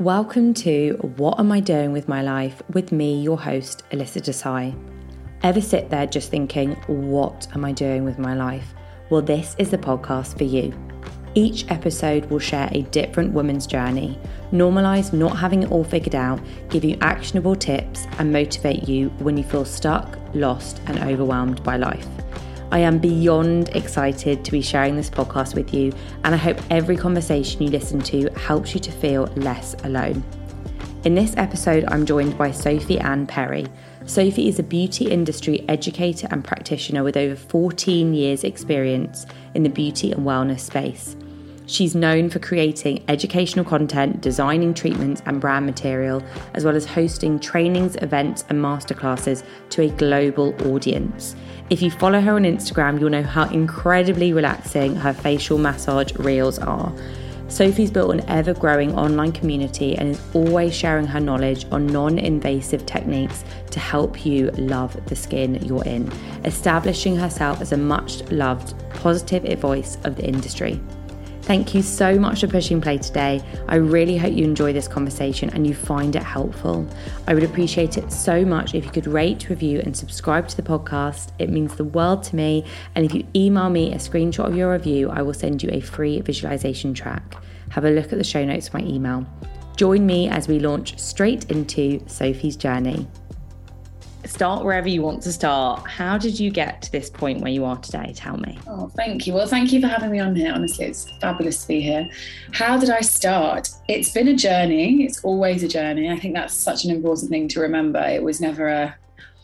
Welcome to What Am I Doing with My Life with me, your host, Elyssa Desai. Ever sit there just thinking, What am I doing with my life? Well, this is the podcast for you. Each episode will share a different woman's journey, normalize not having it all figured out, give you actionable tips, and motivate you when you feel stuck, lost, and overwhelmed by life. I am beyond excited to be sharing this podcast with you, and I hope every conversation you listen to helps you to feel less alone. In this episode, I'm joined by Sophie Anne Perry. Sophie is a beauty industry educator and practitioner with over 14 years' experience in the beauty and wellness space. She's known for creating educational content, designing treatments and brand material, as well as hosting trainings, events, and masterclasses to a global audience. If you follow her on Instagram, you'll know how incredibly relaxing her facial massage reels are. Sophie's built an ever growing online community and is always sharing her knowledge on non invasive techniques to help you love the skin you're in, establishing herself as a much loved, positive voice of the industry. Thank you so much for pushing play today. I really hope you enjoy this conversation and you find it helpful. I would appreciate it so much if you could rate, review, and subscribe to the podcast. It means the world to me. And if you email me a screenshot of your review, I will send you a free visualization track. Have a look at the show notes for my email. Join me as we launch straight into Sophie's journey start wherever you want to start. How did you get to this point where you are today? Tell me. Oh, thank you. Well, thank you for having me on here. Honestly, it's fabulous to be here. How did I start? It's been a journey. It's always a journey. I think that's such an important thing to remember. It was never a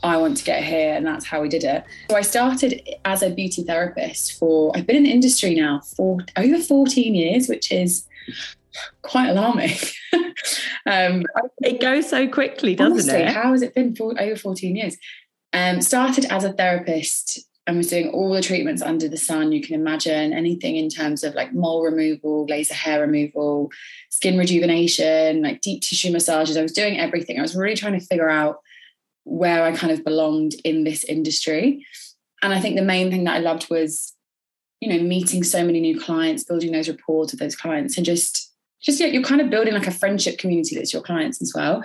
I want to get here, and that's how we did it. So I started as a beauty therapist for I've been in the industry now for over 14 years, which is quite alarming. um, it goes so quickly, doesn't honestly, it? How has it been for over 14 years? Um, started as a therapist and was doing all the treatments under the sun you can imagine, anything in terms of like mole removal, laser hair removal, skin rejuvenation, like deep tissue massages. I was doing everything. I was really trying to figure out where I kind of belonged in this industry. And I think the main thing that I loved was, you know, meeting so many new clients, building those rapport with those clients, and just just yeah, you're kind of building like a friendship community that's your clients as well.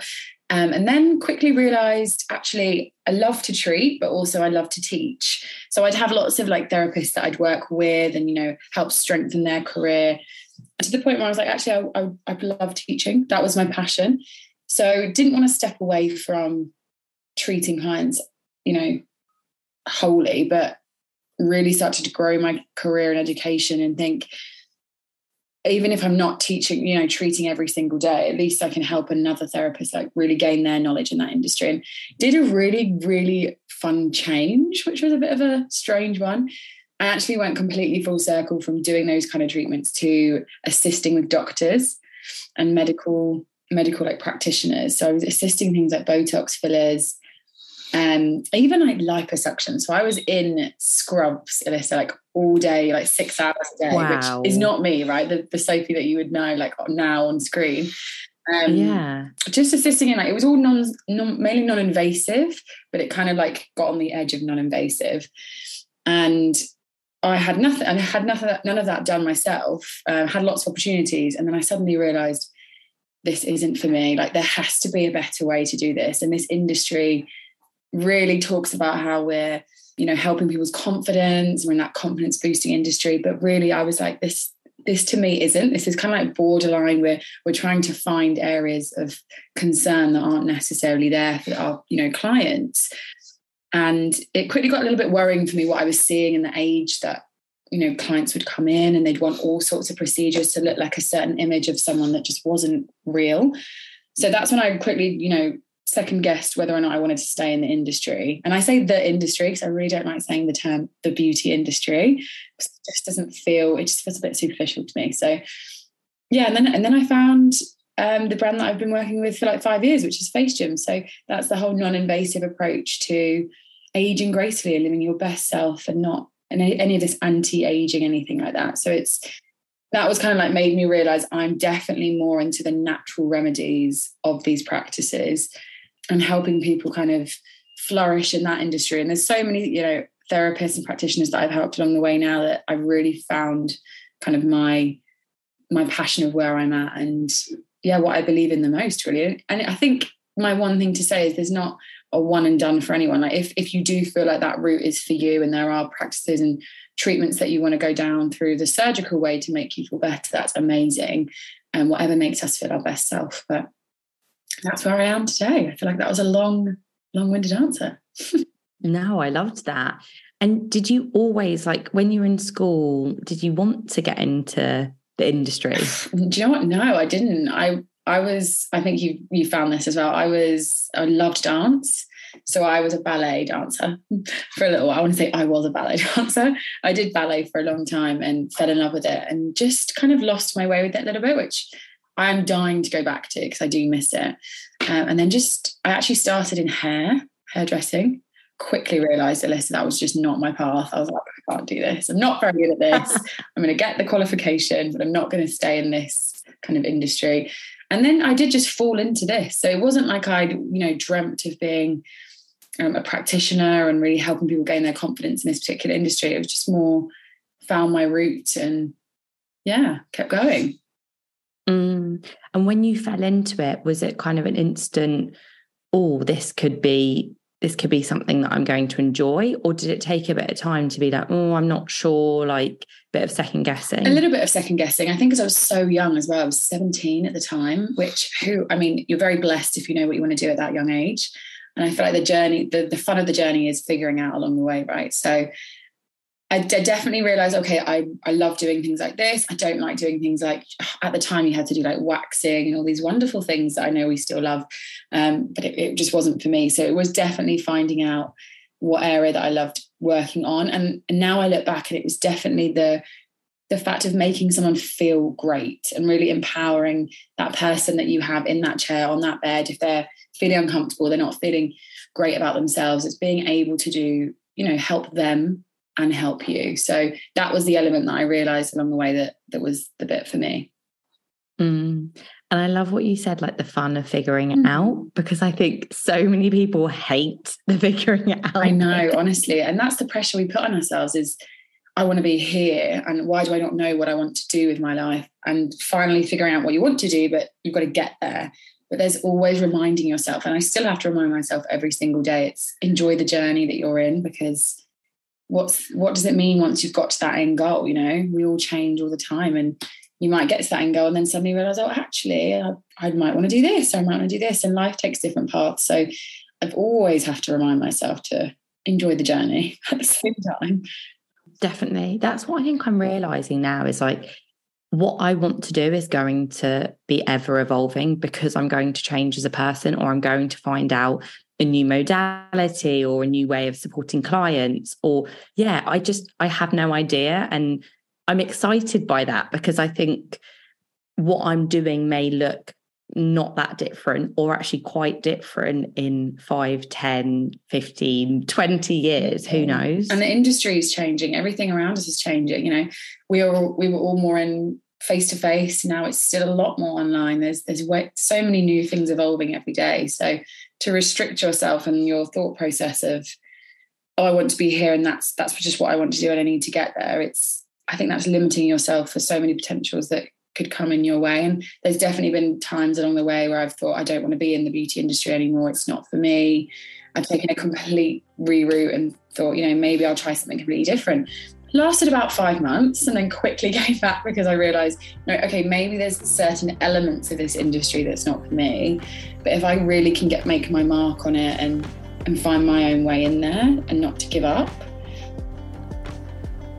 Um, and then quickly realized actually I love to treat, but also I love to teach. So I'd have lots of like therapists that I'd work with and, you know, help strengthen their career to the point where I was like, actually, I, I, I love teaching. That was my passion. So didn't want to step away from treating clients, you know, wholly, but really started to grow my career in education and think even if I'm not teaching, you know, treating every single day, at least I can help another therapist like really gain their knowledge in that industry. And did a really, really fun change, which was a bit of a strange one. I actually went completely full circle from doing those kind of treatments to assisting with doctors and medical medical like practitioners. So I was assisting things like Botox fillers, um, even like liposuction. So I was in scrubs, Elyssa, like all day, like six hours a day, wow. which is not me, right? The, the Sophie that you would know, like now on screen. Um, yeah. Just assisting in like it was all non, non mainly non-invasive, but it kind of like got on the edge of non-invasive, and I had nothing. I had nothing, none of that done myself. Uh, had lots of opportunities, and then I suddenly realised this isn't for me. Like there has to be a better way to do this, and this industry really talks about how we're you know helping people's confidence we're in that confidence boosting industry. But really i was like this this to me isn't. This is kind of like borderline. We're we're trying to find areas of concern that aren't necessarily there for our you know clients. And it quickly got a little bit worrying for me what i was seeing in the age that you know clients would come in and they'd want all sorts of procedures to look like a certain image of someone that just wasn't real. So that's when i quickly you know second guessed whether or not I wanted to stay in the industry. And I say the industry because I really don't like saying the term the beauty industry. It just doesn't feel, it just feels a bit superficial to me. So yeah, and then and then I found um, the brand that I've been working with for like five years, which is FaceGym. So that's the whole non-invasive approach to aging gracefully and living your best self and not and any of this anti-aging, anything like that. So it's that was kind of like made me realize I'm definitely more into the natural remedies of these practices and helping people kind of flourish in that industry. And there's so many, you know, therapists and practitioners that I've helped along the way now that I've really found kind of my my passion of where I'm at and yeah, what I believe in the most, really. And I think my one thing to say is there's not a one and done for anyone. Like if if you do feel like that route is for you and there are practices and treatments that you want to go down through the surgical way to make you feel better, that's amazing. And whatever makes us feel our best self. But that's where I am today. I feel like that was a long, long-winded answer. no, I loved that. And did you always like when you were in school, did you want to get into the industry? Do you know what? No, I didn't. I I was, I think you you found this as well. I was I loved dance. So I was a ballet dancer for a little while. I want to say I was a ballet dancer. I did ballet for a long time and fell in love with it and just kind of lost my way with it a little bit, which I'm dying to go back to it because I do miss it. Um, and then just, I actually started in hair, hairdressing. Quickly realized, Elyssa, that was just not my path. I was like, I can't do this. I'm not very good at this. I'm going to get the qualification, but I'm not going to stay in this kind of industry. And then I did just fall into this. So it wasn't like I'd, you know, dreamt of being um, a practitioner and really helping people gain their confidence in this particular industry. It was just more found my route and yeah, kept going. Mm. And when you fell into it, was it kind of an instant, oh, this could be this could be something that I'm going to enjoy? Or did it take a bit of time to be like, oh, I'm not sure, like a bit of second guessing? A little bit of second guessing. I think because I was so young as well. I was 17 at the time, which who I mean, you're very blessed if you know what you want to do at that young age. And I feel like the journey, the, the fun of the journey is figuring out along the way, right? So I definitely realized, okay, I, I love doing things like this. I don't like doing things like at the time you had to do like waxing and all these wonderful things that I know we still love. Um, but it, it just wasn't for me. So it was definitely finding out what area that I loved working on. And, and now I look back and it was definitely the the fact of making someone feel great and really empowering that person that you have in that chair on that bed if they're feeling uncomfortable they're not feeling great about themselves it's being able to do you know help them and help you. So that was the element that I realized along the way that that was the bit for me. Mm. And I love what you said, like the fun of figuring it mm. out, because I think so many people hate the figuring it out. I know, honestly. And that's the pressure we put on ourselves is I want to be here. And why do I not know what I want to do with my life? And finally figuring out what you want to do, but you've got to get there. But there's always reminding yourself. And I still have to remind myself every single day it's enjoy the journey that you're in because what's what does it mean once you've got to that end goal you know? We all change all the time and you might get to that end goal and then suddenly realize oh actually I, I might want to do this or I might want to do this and life takes different paths. So I've always have to remind myself to enjoy the journey at the same time. Definitely. That's what I think I'm realizing now is like what I want to do is going to be ever evolving because I'm going to change as a person or I'm going to find out a new modality or a new way of supporting clients or yeah i just i have no idea. And i'm excited by that because i think what i'm doing may look not that different or actually quite different in 5 10 15 20 years. Who knows? And the industry is changing. Everything around us is changing you know. We are we were all more in face to face now it's still a lot more online. There's there's so many new things evolving every day. So to restrict yourself and your thought process of oh i want to be here and that's that's just what i want to do and i need to get there. It's i think that's limiting yourself for so many potentials that could come in your way. And there's definitely been times along the way where i've thought i don't want to be in the beauty industry anymore. It's not for me. I've taken a complete reroute and thought you know maybe i'll try something completely different lasted about five months and then quickly gave back because I realized, no, okay, maybe there's certain elements of this industry that's not for me. But if I really can get make my mark on it and and find my own way in there and not to give up.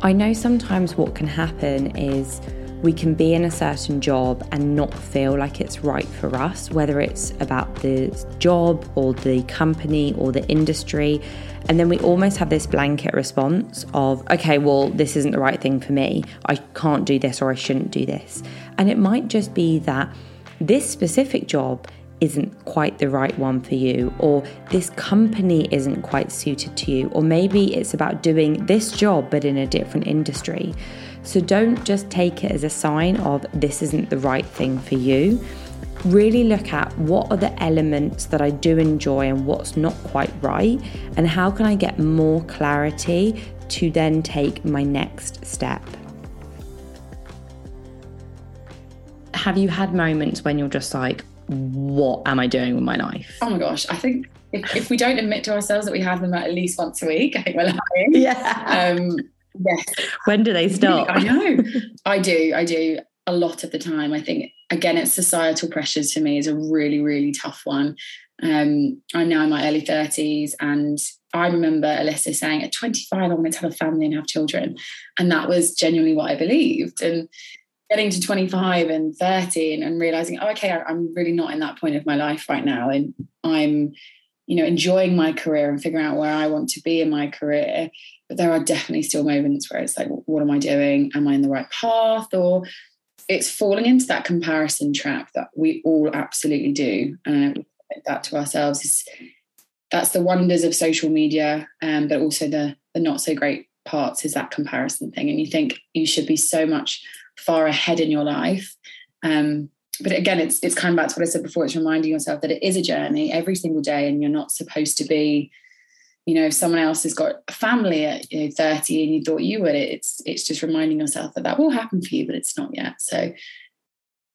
I know sometimes what can happen is we can be in a certain job and not feel like it's right for us, whether it's about the job or the company or the industry. And then we almost have this blanket response of, okay, well, this isn't the right thing for me. I can't do this or I shouldn't do this. And it might just be that this specific job isn't quite the right one for you, or this company isn't quite suited to you, or maybe it's about doing this job but in a different industry. So don't just take it as a sign of this isn't the right thing for you really look at what are the elements that I do enjoy and what's not quite right, and how can I get more clarity to then take my next step. have you had moments when you're just like, what am I doing with my life? Oh my gosh, I think if, if we don't admit to ourselves that we have them at least once a week, I think we're lying. Yeah. Um, yes. When do they stop? I know. I do. I do a lot of the time. I think again, it's societal pressures for me is a really, really tough one. Um, I'm now in my early 30s, and I remember Elyssa saying, "At 25, I'm going to have a family and have children," and that was genuinely what I believed. And getting to 25 and 30 and, and realizing, oh, okay, I, I'm really not in that point of my life right now, and I'm, you know, enjoying my career and figuring out where I want to be in my career. But there are definitely still moments where it's like, what am I doing? Am I in the right path? Or it's falling into that comparison trap that we all absolutely do. Uh, that to ourselves is that's the wonders of social media, um, but also the the not so great parts is that comparison thing. And you think you should be so much far ahead in your life. Um, but again, it's it's kind of back to what I said before. It's reminding yourself that it is a journey every single day, and you're not supposed to be you know if someone else has got a family at you know 30 and you thought you would it's it's just reminding yourself that that will happen for you but it's not yet so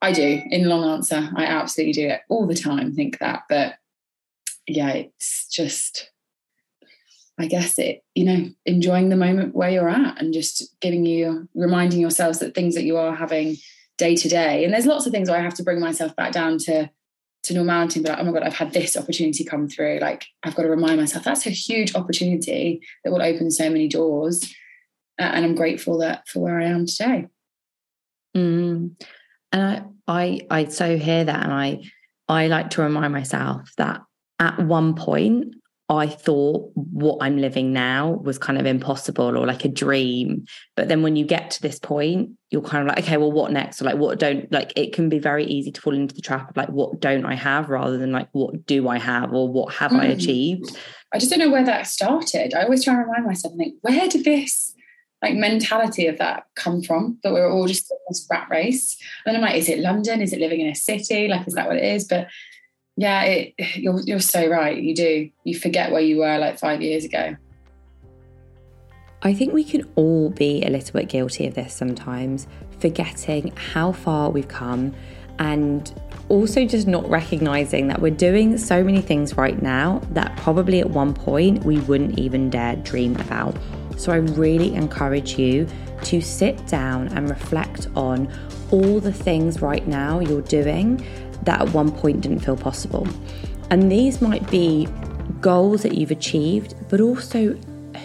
i do in long answer i absolutely do it all the time think that but yeah it's just i guess it you know enjoying the moment where you're at and just giving you reminding yourselves that things that you are having day to day and there's lots of things where i have to bring myself back down to to normality and be like, oh my God, I've had this opportunity come through. Like, I've got to remind myself that's a huge opportunity that will open so many doors. Uh, and I'm grateful that for where I am today. Mm. And I, I, I so hear that. And I, I like to remind myself that at one point I thought what I'm living now was kind of impossible or like a dream. But then when you get to this point, you're kind of like, okay, well, what next? Or like, what don't like it can be very easy to fall into the trap of like, what don't I have rather than like, what do I have or what have mm. I achieved? I just don't know where that started. I always try and remind myself, like, where did this like mentality of that come from? That we are all just in this rat race. And I'm like, is it London? Is it living in a city? Like, is that what it is? But yeah, it, you're you're so right. You do. You forget where you were like five years ago. I think we can all be a little bit guilty of this sometimes, forgetting how far we've come and also just not recognizing that we're doing so many things right now that probably at one point we wouldn't even dare dream about. So I really encourage you to sit down and reflect on all the things right now you're doing that at one point didn't feel possible. And these might be goals that you've achieved, but also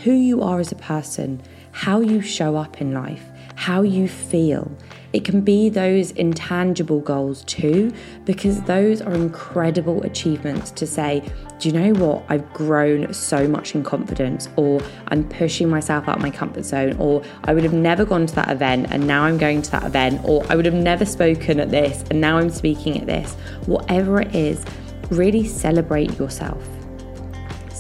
who you are as a person, how you show up in life, how you feel. It can be those intangible goals too, because those are incredible achievements to say, do you know what? I've grown so much in confidence, or I'm pushing myself out of my comfort zone, or I would have never gone to that event and now I'm going to that event, or I would have never spoken at this and now I'm speaking at this. Whatever it is, really celebrate yourself.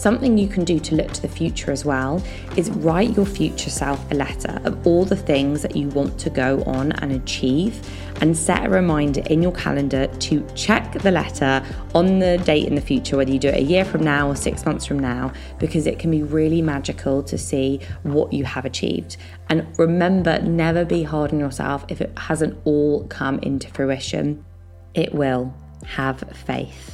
Something you can do to look to the future as well is write your future self a letter of all the things that you want to go on and achieve and set a reminder in your calendar to check the letter on the date in the future, whether you do it a year from now or six months from now, because it can be really magical to see what you have achieved. And remember, never be hard on yourself if it hasn't all come into fruition. It will. Have faith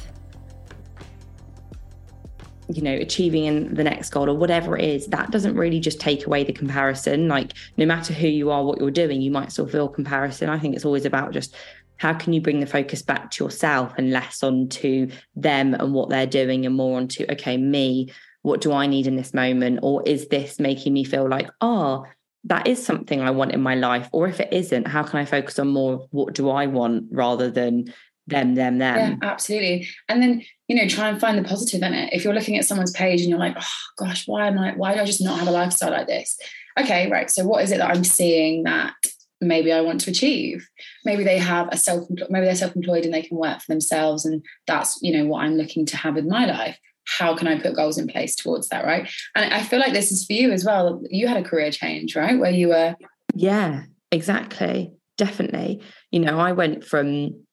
you know achieving in the next goal or whatever it is that doesn't really just take away the comparison like no matter who you are what you're doing you might still feel comparison i think it's always about just how can you bring the focus back to yourself and less onto them and what they're doing and more onto okay me what do i need in this moment or is this making me feel like oh that is something i want in my life or if it isn't how can i focus on more what do i want rather than them, them, them. Yeah, absolutely. And then, you know, try and find the positive in it. If you're looking at someone's page and you're like, oh gosh, why am I, why do I just not have a lifestyle like this? Okay, right. So what is it that I'm seeing that maybe I want to achieve? Maybe they have a self, maybe they're self-employed and they can work for themselves. And that's, you know, what I'm looking to have in my life. How can I put goals in place towards that? Right. And I feel like this is for you as well. You had a career change, right? Where you were. Yeah, exactly. Definitely. You know, I went from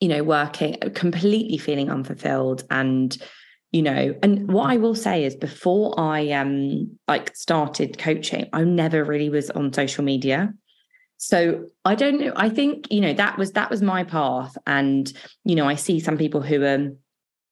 you know, working completely feeling unfulfilled and you know and what i will say is before i um like started coaching i never really was on social media so I don't know. I think, you know, that was that was my path. And, you know, I see some people who are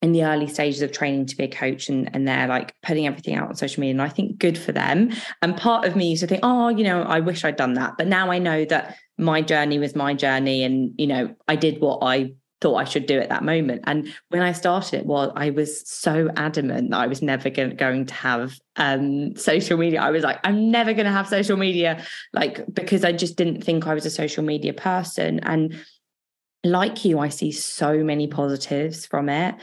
in the early stages of training to be a coach and, and they're like putting everything out on social media. And I think good for them. And part of me used to think, oh, you know, I wish I'd done that. But now I know that my journey was my journey and, you know, I did what I thought I should do at that moment. And when I started it, well, I was so adamant that I was never going, to have um, social media. I was like, I'm never going to have social media, like, because I just didn't think I was a social media person. And like you, I see so many positives from it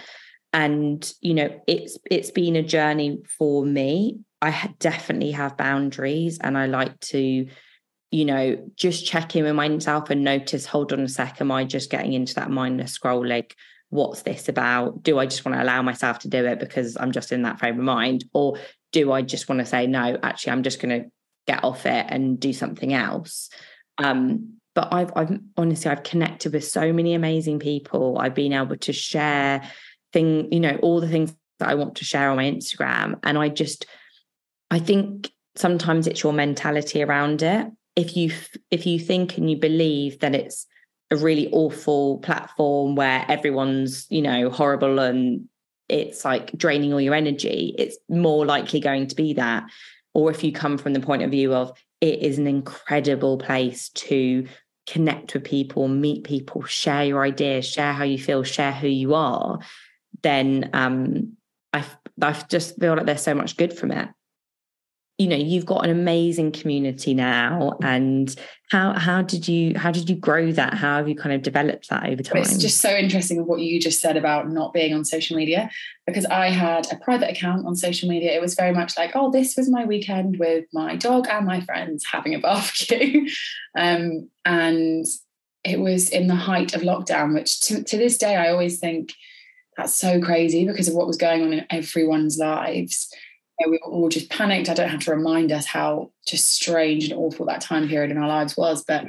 and you know it's it's been a journey for me i definitely have boundaries and i like to you know just check in with myself and notice hold on a sec am i just getting into that mindless scroll like what's this about do i just want to allow myself to do it because i'm just in that frame of mind or do i just want to say no actually i'm just going to get off it and do something else um but I've, I've honestly I've connected with so many amazing people. I've been able to share thing, you know, all the things that I want to share on my Instagram. And I just, I think sometimes it's your mentality around it. If you if you think and you believe that it's a really awful platform where everyone's, you know, horrible and it's like draining all your energy, it's more likely going to be that. Or if you come from the point of view of it is an incredible place to connect with people, meet people, share your ideas, share how you feel, share who you are, then um, I I just feel like there's so much good from it. You know, you've got an amazing community now, and how how did you how did you grow that? How have you kind of developed that over time? It's just so interesting what you just said about not being on social media, because I had a private account on social media. It was very much like, oh, this was my weekend with my dog and my friends having a barbecue, um, and it was in the height of lockdown, which to, to this day I always think that's so crazy because of what was going on in everyone's lives. Know, we were all just panicked. I don't have to remind us how just strange and awful that time period in our lives was, but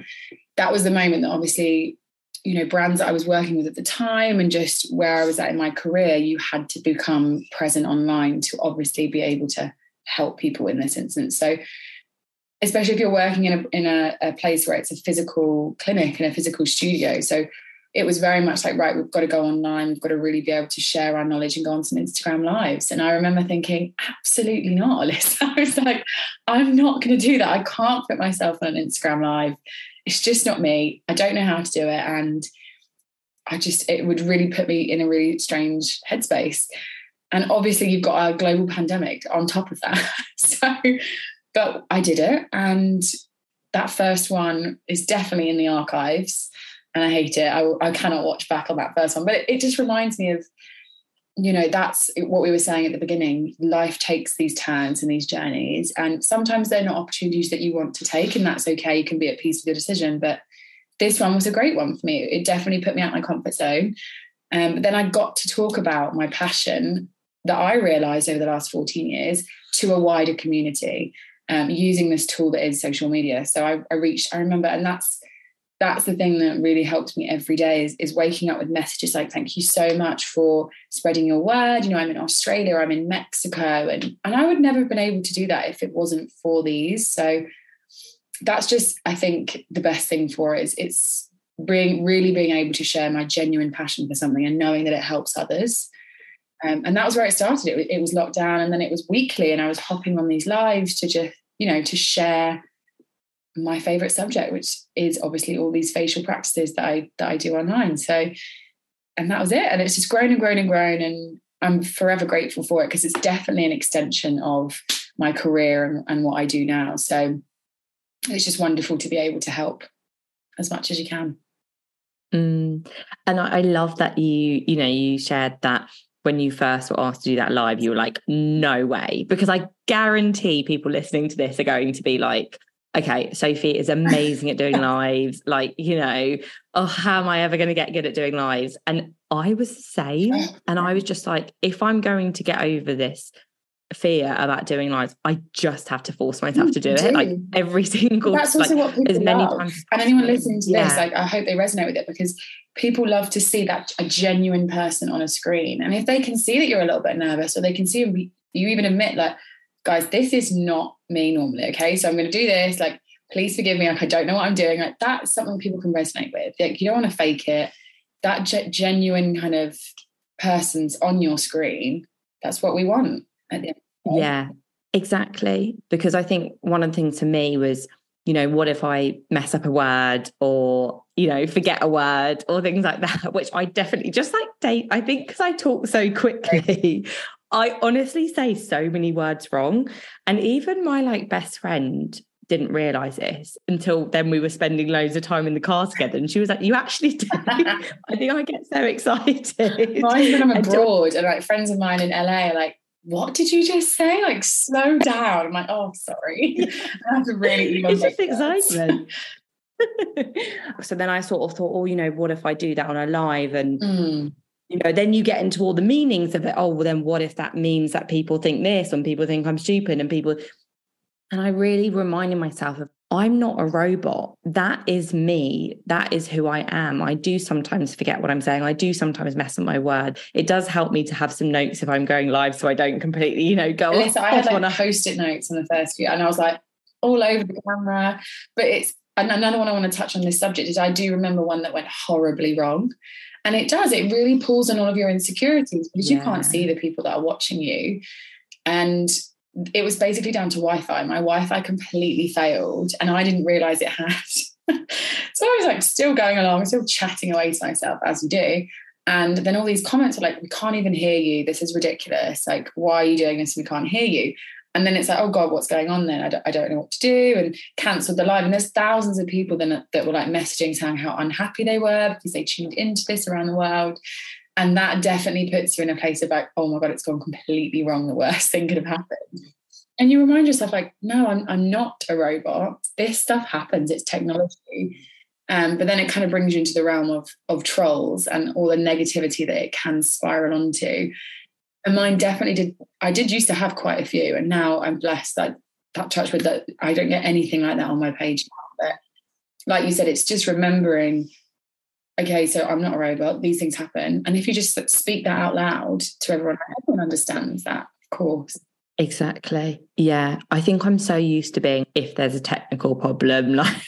that was the moment that obviously, you know, brands that I was working with at the time and just where I was at in my career, you had to become present online to obviously be able to help people in this instance. So especially if you're working in a in a, a place where it's a physical clinic and a physical studio. So it was very much like, right, we've got to go online, we've got to really be able to share our knowledge and go on some Instagram lives. And I remember thinking, absolutely not, Elyssa. I was like, I'm not going to do that. I can't put myself on an Instagram live. It's just not me. I don't know how to do it. And I just, it would really put me in a really strange headspace. And obviously, you've got a global pandemic on top of that. so, but I did it. And that first one is definitely in the archives and I hate it. I, I cannot watch back on that first one, but it, it just reminds me of, you know, that's what we were saying at the beginning. Life takes these turns and these journeys, and sometimes they're not opportunities that you want to take, and that's okay. You can be at peace with your decision, but this one was a great one for me. It definitely put me out my comfort zone. Um, but then I got to talk about my passion that I realized over the last 14 years to a wider community um, using this tool that is social media. So I, I reached, I remember, and that's that's the thing that really helps me every day is, is waking up with messages like thank you so much for spreading your word. You know i'm in australia i'm in mexico and and i would never have been able to do that if it wasn't for these. So that's just i think the best thing for it is it's being really being able to share my genuine passion for something and knowing that it helps others. Um, and that was where it started. It, it was locked down and then it was weekly and i was hopping on these lives to just you know to share my favorite subject, which is obviously all these facial practices that I that I do online. So, and that was it. And it's just grown and grown and grown. And I'm forever grateful for it because it's definitely an extension of my career and, and what I do now. So it's just wonderful to be able to help as much as you can. Mm. And I, I love that you, you know, you shared that when you first were asked to do that live, you were like, no way. Because I guarantee people listening to this are going to be like, okay, Sophie is amazing at doing lives. Like, you know, oh, how am I ever going to get good at doing lives? And I was the same. And I was just like, if I'm going to get over this fear about doing lives, I just have to force myself to do, do. it. Like every single That's also like, what people as many love. times. And anyone listening to yeah. this, like I hope they resonate with it because people love to see that a genuine person on a screen. And if they can see that you're a little bit nervous or they can see you even admit like guys, this is not me normally. Okay. So I'm going to do this. Like, please forgive me. Like, I don't know what I'm doing. Like, that's something people can resonate with. Like, you don't want to fake it. That ge- genuine kind of person's on your screen. That's what we want. Yeah, exactly. Because I think one of the things to me was, you know, what if I mess up a word or, you know, forget a word or things like that, which I definitely just like date. I think because I talk so quickly, I honestly say so many words wrong. And even my like best friend didn't realize this until then we were spending loads of time in the car together and she was like you actually do i think i get so excited Mine's when i'm abroad and like friends of mine in la are like what did you just say? Like slow down. I'm like oh sorry. Have really it's just excitement. So then i sort of thought oh you know what if i do that on a live? And mm. you know, then you get into all the meanings of it. Oh, well, then what if that means that people think this and people think I'm stupid and people. And I really reminded myself of I'm not a robot. That is me. That is who I am. I do sometimes forget what I'm saying. I do sometimes mess up my word. It does help me to have some notes if I'm going live so I don't completely, you know, go off. I had like post-it notes on the first few and I was like all over the camera. But it's another one I want to touch on this subject is I do remember one that went horribly wrong. And it does, it really pulls on all of your insecurities because yeah. you can't see the people that are watching you. And it was basically down to Wi Fi. My Wi Fi completely failed and I didn't realize it had. so I was like still going along, still chatting away to myself as you do. And then all these comments were like, we can't even hear you. This is ridiculous. Like, why are you doing this? We can't hear you. And then it's like, oh God, what's going on then? I don't, I don't know what to do. And cancelled the live. And there's thousands of people then that were like messaging saying how unhappy they were because they tuned into this around the world. And that definitely puts you in a place of like, oh my God, it's gone completely wrong. The worst thing could have happened. And you remind yourself, like, no, I'm, I'm not a robot. This stuff happens. It's technology. Um, but then it kind of brings you into the realm of of trolls and all the negativity that it can spiral onto. And mine definitely did. I did used to have quite a few, and now I'm blessed that that touch with that I don't get anything like that on my page. But like you said, it's just remembering. Okay, so I'm not a robot. These things happen, and if you just speak that out loud to everyone, everyone understands that, of course. Exactly. Yeah, I think I'm so used to being. If there's a technical problem, like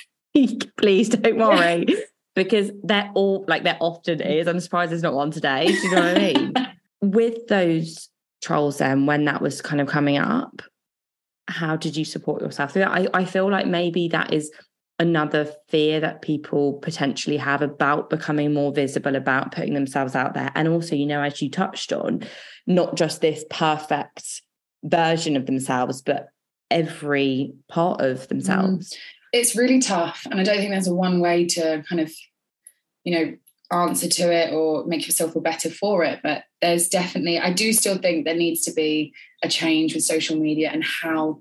please don't worry. because they're all like there often is. I'm surprised there's not one today. Do you know what I mean? with those trolls then when that was kind of coming up how did you support yourself I, I feel like maybe that is another fear that people potentially have about becoming more visible about putting themselves out there and also you know as you touched on not just this perfect version of themselves but every part of mm. themselves it's really tough and i don't think there's a one way to kind of you know answer to it or make yourself feel better for it. But there's definitely, I do still think there needs to be a change with social media and how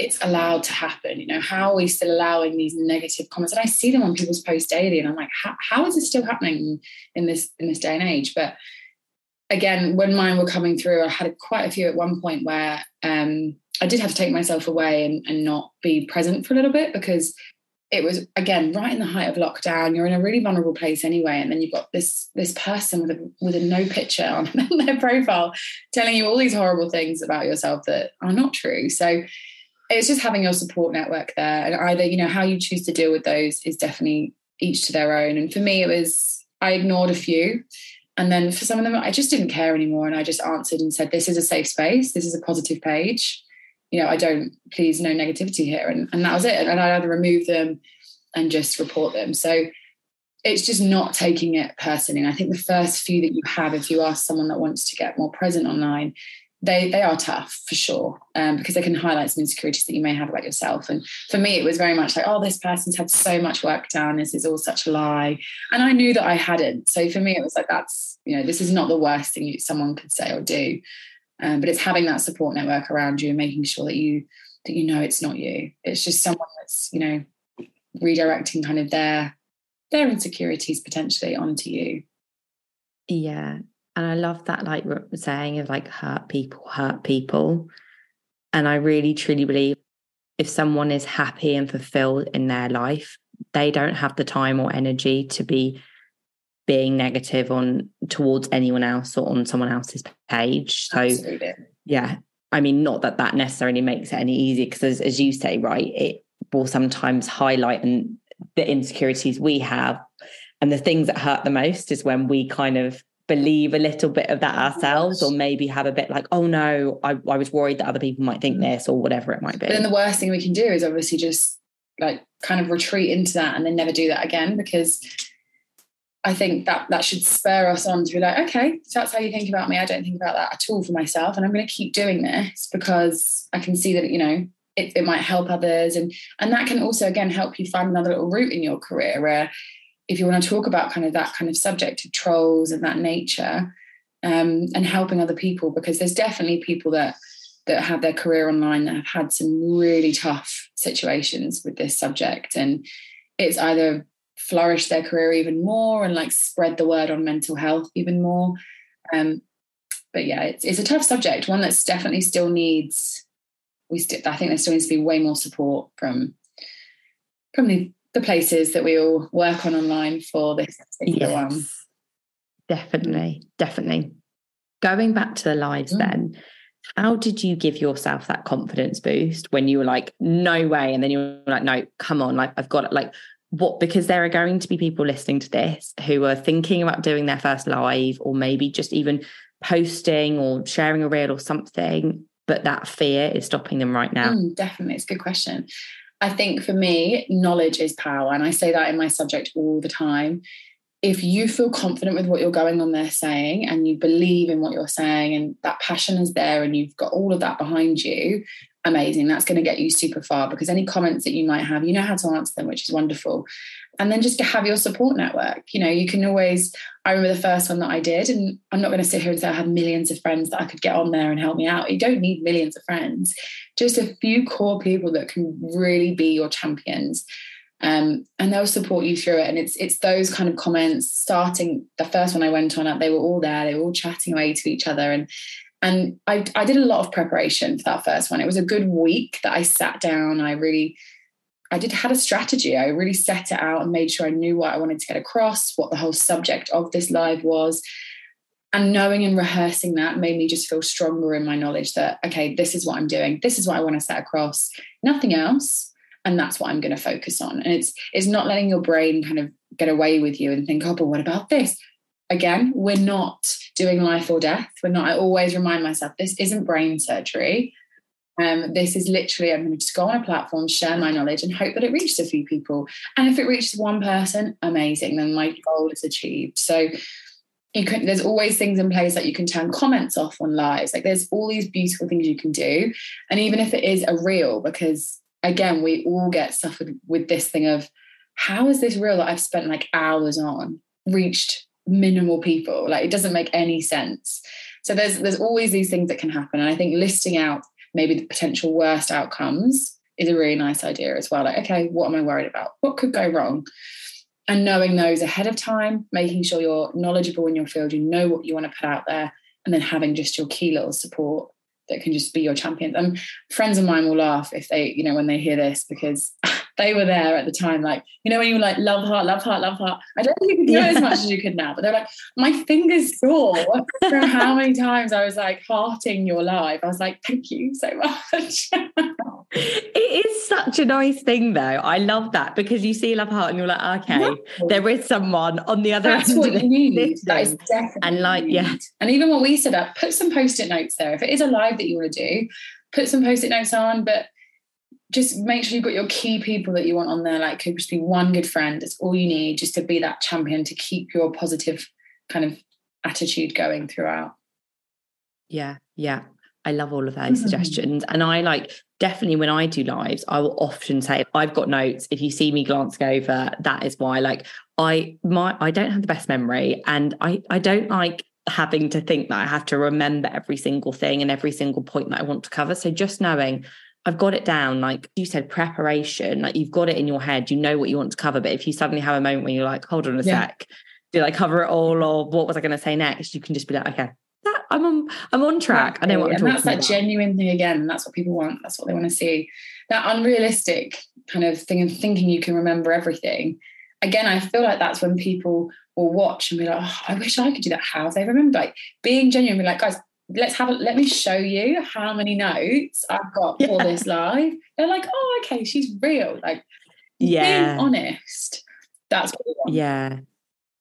it's allowed to happen. You know, how are we still allowing these negative comments? And I see them on people's posts daily, and I'm like, how, how is this still happening in this in this day and age? But again, when mine were coming through, I had quite a few at one point where um, I did have to take myself away and, and not be present for a little bit because it was again right in the height of lockdown you're in a really vulnerable place anyway and then you've got this this person with a with a no picture on their profile telling you all these horrible things about yourself that are not true so it's just having your support network there and either you know how you choose to deal with those is definitely each to their own and for me it was i ignored a few and then for some of them i just didn't care anymore and i just answered and said this is a safe space this is a positive page you know, I don't, please, no negativity here. And, and that was it. And I'd either remove them and just report them. So it's just not taking it personally. And I think the first few that you have, if you ask someone that wants to get more present online, they they are tough for sure um, because they can highlight some insecurities that you may have about yourself. And for me, it was very much like, oh, this person's had so much work done. This is all such a lie, and I knew that I hadn't. So for me, it was like that's you know, this is not the worst thing someone could say or do. Um, but it's having that support network around you and making sure that you that you know it's not you. It's just someone that's you know redirecting kind of their their insecurities potentially onto you. Yeah, and I love that like saying of like hurt people hurt people, and I really truly believe if someone is happy and fulfilled in their life, they don't have the time or energy to be being negative on towards anyone else or on someone else's page. So Absolutely. yeah, I mean, not that that necessarily makes it any easier because as, as you say, right, it will sometimes highlight and the insecurities we have and the things that hurt the most is when we kind of believe a little bit of that oh ourselves or maybe have a bit like oh no I, I was worried that other people might think this or whatever it might be but then the worst thing we can do is obviously just like kind of retreat into that and then never do that again because I think that that should spur us on to be like, okay, so that's how you think about me. I don't think about that at all for myself. And I'm going to keep doing this because I can see that, you know, it, it might help others. And, and that can also, again, help you find another little route in your career where if you want to talk about kind of that kind of subject of trolls and that nature um, and helping other people, because there's definitely people that, that have their career online that have had some really tough situations with this subject. And it's either flourished their career even more and like spread the word on mental health even more. Um, but yeah, it's, it's a tough subject, one that's definitely still needs. We st- I think there still needs to be way more support from from the, the places that we all work on online for this particular yes, one. Definitely, definitely. Going back to the lives, mm. then, how did you give yourself that confidence boost when you were like, no way, and then you were like, no, come on, like I've got it, like what because there are going to be people listening to this who are thinking about doing their first live or maybe just even posting or sharing a reel or something but that fear is stopping them right now mm, definitely it's a good question i think for me knowledge is power and i say that in my subject all the time if you feel confident with what you're going on there saying and you believe in what you're saying and that passion is there and you've got all of that behind you amazing. That's going to get you super far because any comments that you might have, you know how to answer them, which is wonderful. And then just to have your support network. You know, you can always, I remember the first one that I did, and I'm not going to sit here and say I have millions of friends that I could get on there and help me out. You don't need millions of friends, just a few core people that can really be your champions. Um, and they'll support you through it. And it's it's those kind of comments. Starting the first one I went on, up, they were all there. They were all chatting away to each other, and and I, I did a lot of preparation for that first one. It was a good week that I sat down. I really, I did had a strategy. I really set it out and made sure I knew what I wanted to get across, what the whole subject of this live was. And knowing and rehearsing that made me just feel stronger in my knowledge that, okay, this is what I'm doing. This is what I want to set across, nothing else. And that's what I'm going to focus on. And it's it's not letting your brain kind of get away with you and think, oh, but what about this? again, we're not doing life or death. We're not, I always remind myself, this isn't brain surgery. Um, this is literally, I'm going to just go on a platform, share my knowledge, and hope that it reaches a few people. And if it reaches one person, amazing, then my goal is achieved. So you can, there's always things in place that you can turn comments off on lives. Like there's all these beautiful things you can do. And even if it is a reel, because again, we all get suffered with this thing of how is this reel that I've spent like hours on reached minimal people? Like it doesn't make any sense. So there's there's always these things that can happen and i think listing out maybe the potential worst outcomes is a really nice idea as well. Like okay what am i worried about? What could go wrong? And knowing those ahead of time making sure you're knowledgeable in your field you know what you want to put out there and then having just your key little support that can just be your champions. And friends of mine will laugh if they you know when they hear this because they were there at the time, like, you know, when you were like, love heart, love heart, love heart. I don't think you can do yeah. it as much as you could now, but they're like, my fingers sore from how many times I was like hearting your life. I was like, thank you so much. it is such a nice thing though. I love that because you see love heart and you're like, okay, there is someone on the other That's end. That's what you need. That is definitely and like, yeah. And even what we set up, put some post-it notes there. If it is a live that you want to do, put some post-it notes on, but just make sure you've got your key people that you want on there. Like could just be one good friend. That's all you need just to be that champion to keep your positive kind of attitude going throughout. Yeah, yeah. I love all of those mm-hmm. suggestions. And I like definitely when I do lives, I will often say, I've got notes. If you see me glancing over, that is why. Like I my I don't have the best memory and I I don't like having to think that I have to remember every single thing and every single point that I want to cover. So just knowing I've got it down. Like you said, preparation, like you've got it in your head, you know what you want to cover. But if you suddenly have a moment where you're like, hold on a yeah. sec, did I cover it all? Or what was I going to say next? You can just be like, okay, that, I'm on, I'm on track. Exactly. I know what I'm and that's that about. genuine thing again. That's what people want. That's what they want to see. That unrealistic kind of thing of thinking you can remember everything. Again, I feel like that's when people will watch and be like, oh, I wish I could do that. How they remember? Like being genuine, be like, guys, let's have a let me show you how many notes I've got yeah. for this live. They're like, oh, okay, she's real. Like, yeah, being honest. That's what Yeah.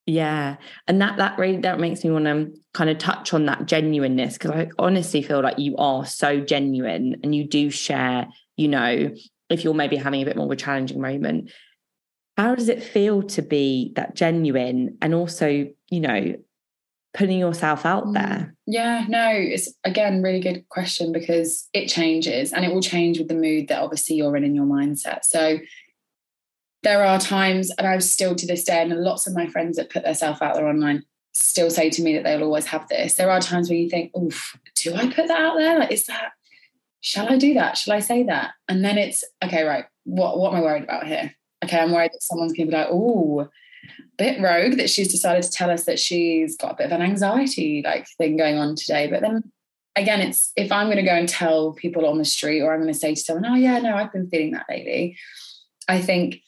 Yeah. And that that really that makes me want to kind of touch on that genuineness because I honestly feel like you are so genuine and you do share, you know, if you're maybe having a bit more of a challenging moment. How does it feel to be that genuine and also, you know, putting yourself out mm. there? Yeah, no, it's again really good question because it changes and it will change with the mood that obviously you're in in your mindset. So there are times, and I'm still to this day, and lots of my friends that put themselves out there online still say to me that they'll always have this. There are times where you think, "Oof, do I put that out there? Like, is that? Shall I do that? Shall I say that?" And then it's okay, right? What what am I worried about here? Okay, I'm worried that someone's to be like, "Oh, bit rogue that she's decided to tell us that she's got a bit of an anxiety like thing going on today." But then again, it's if I'm going to go and tell people on the street, or I'm going to say to someone, "Oh yeah, no, I've been feeling that lately," I think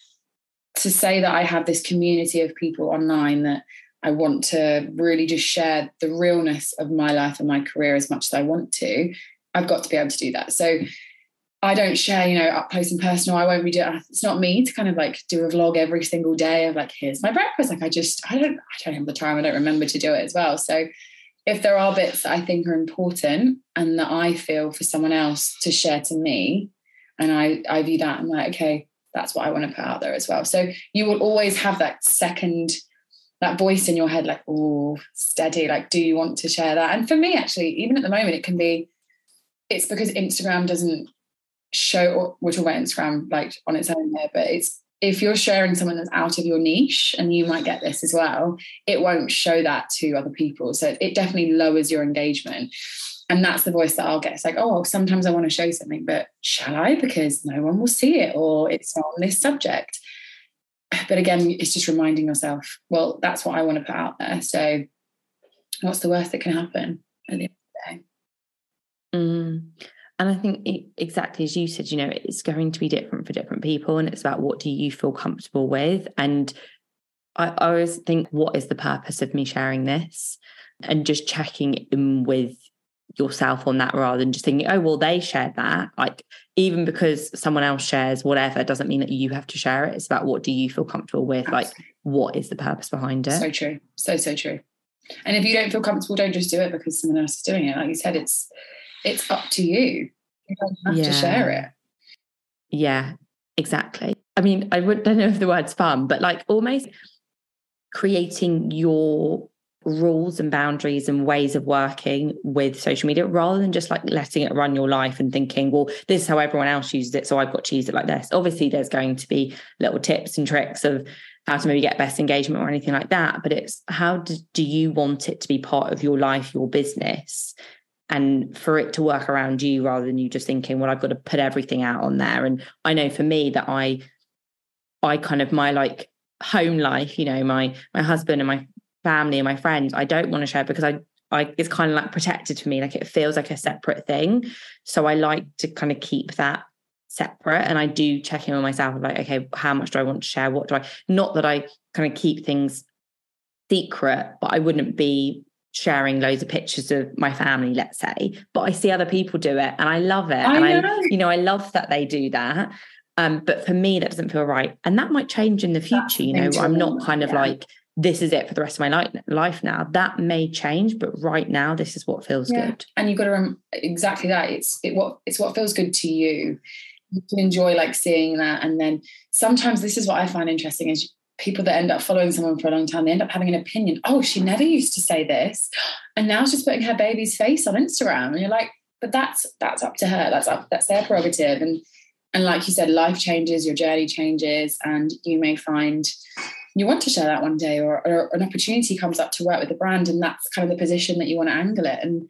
to say that I have this community of people online that I want to really just share the realness of my life and my career as much as I want to, I've got to be able to do that. So I don't share, you know, up close and personal. I won't be doing. It's not me to kind of like do a vlog every single day of like, here's my breakfast. Like I just, I don't, I don't have the time. I don't remember to do it as well. So if there are bits that I think are important and that I feel for someone else to share to me, and I I view that, I'm like, okay, that's what I want to put out there as well. So you will always have that second, that voice in your head, like, oh, steady, like, do you want to share that? And for me, actually, even at the moment, it can be, it's because Instagram doesn't show, we'll talk about Instagram like on its own here, but it's, if you're sharing someone that's out of your niche, and you might get this as well, it won't show that to other people. So it definitely lowers your engagement and that's the voice that I'll get. It's like, oh, sometimes I want to show something, but shall I? Because no one will see it, or it's not on this subject. But again, it's just reminding yourself, well, that's what I want to put out there. So, what's the worst that can happen at the end of the day? Mm. And I think it, exactly as you said, you know, it's going to be different for different people, and it's about what do you feel comfortable with. And I, I always think, what is the purpose of me sharing this? And just checking in with yourself on that rather than just thinking, oh, well, they shared that. Like, even because someone else shares whatever doesn't mean that you have to share it. It's about what do you feel comfortable with? Absolutely. Like, what is the purpose behind it? So true. So, so true. And if you don't feel comfortable, don't just do it because someone else is doing it. Like you said, it's it's up to you. You don't have yeah. to share it. Yeah, exactly. I mean, I would, don't know if the word's fun, but like almost creating your rules and boundaries and ways of working with social media rather than just like letting it run your life and thinking well this is how everyone else uses it so i've got to use it like this obviously there's going to be little tips and tricks of how to maybe get best engagement or anything like that but it's how do, do you want it to be part of your life your business and for it to work around you rather than you just thinking well i've got to put everything out on there and i know for me that i i kind of my like home life you know my my husband and my family and my friends, I don't want to share because I I it's kind of like protected for me. Like it feels like a separate thing. So I like to kind of keep that separate. And I do check in with myself like, okay, how much do I want to share? What do I not that I kind of keep things secret, but I wouldn't be sharing loads of pictures of my family, let's say. But I see other people do it and I love it. I and know. I, you know, I love that they do that. Um, but for me, that doesn't feel right. And that might change in the future. That's you know, I'm not kind of yeah. like this is it for the rest of my life now. That may change, but right now, this is what feels yeah. good. And you've got to rem- exactly that. It's it what it's what feels good to you. You can enjoy like seeing that, and then sometimes this is what I find interesting is people that end up following someone for a long time. They end up having an opinion. Oh, she never used to say this, and now she's putting her baby's face on Instagram, and you're like, but that's that's up to her. That's up that's their prerogative, and and like you said, life changes, your journey changes, and you may find you want to share that one day or, or an opportunity comes up to work with the brand and that's kind of the position that you want to angle it and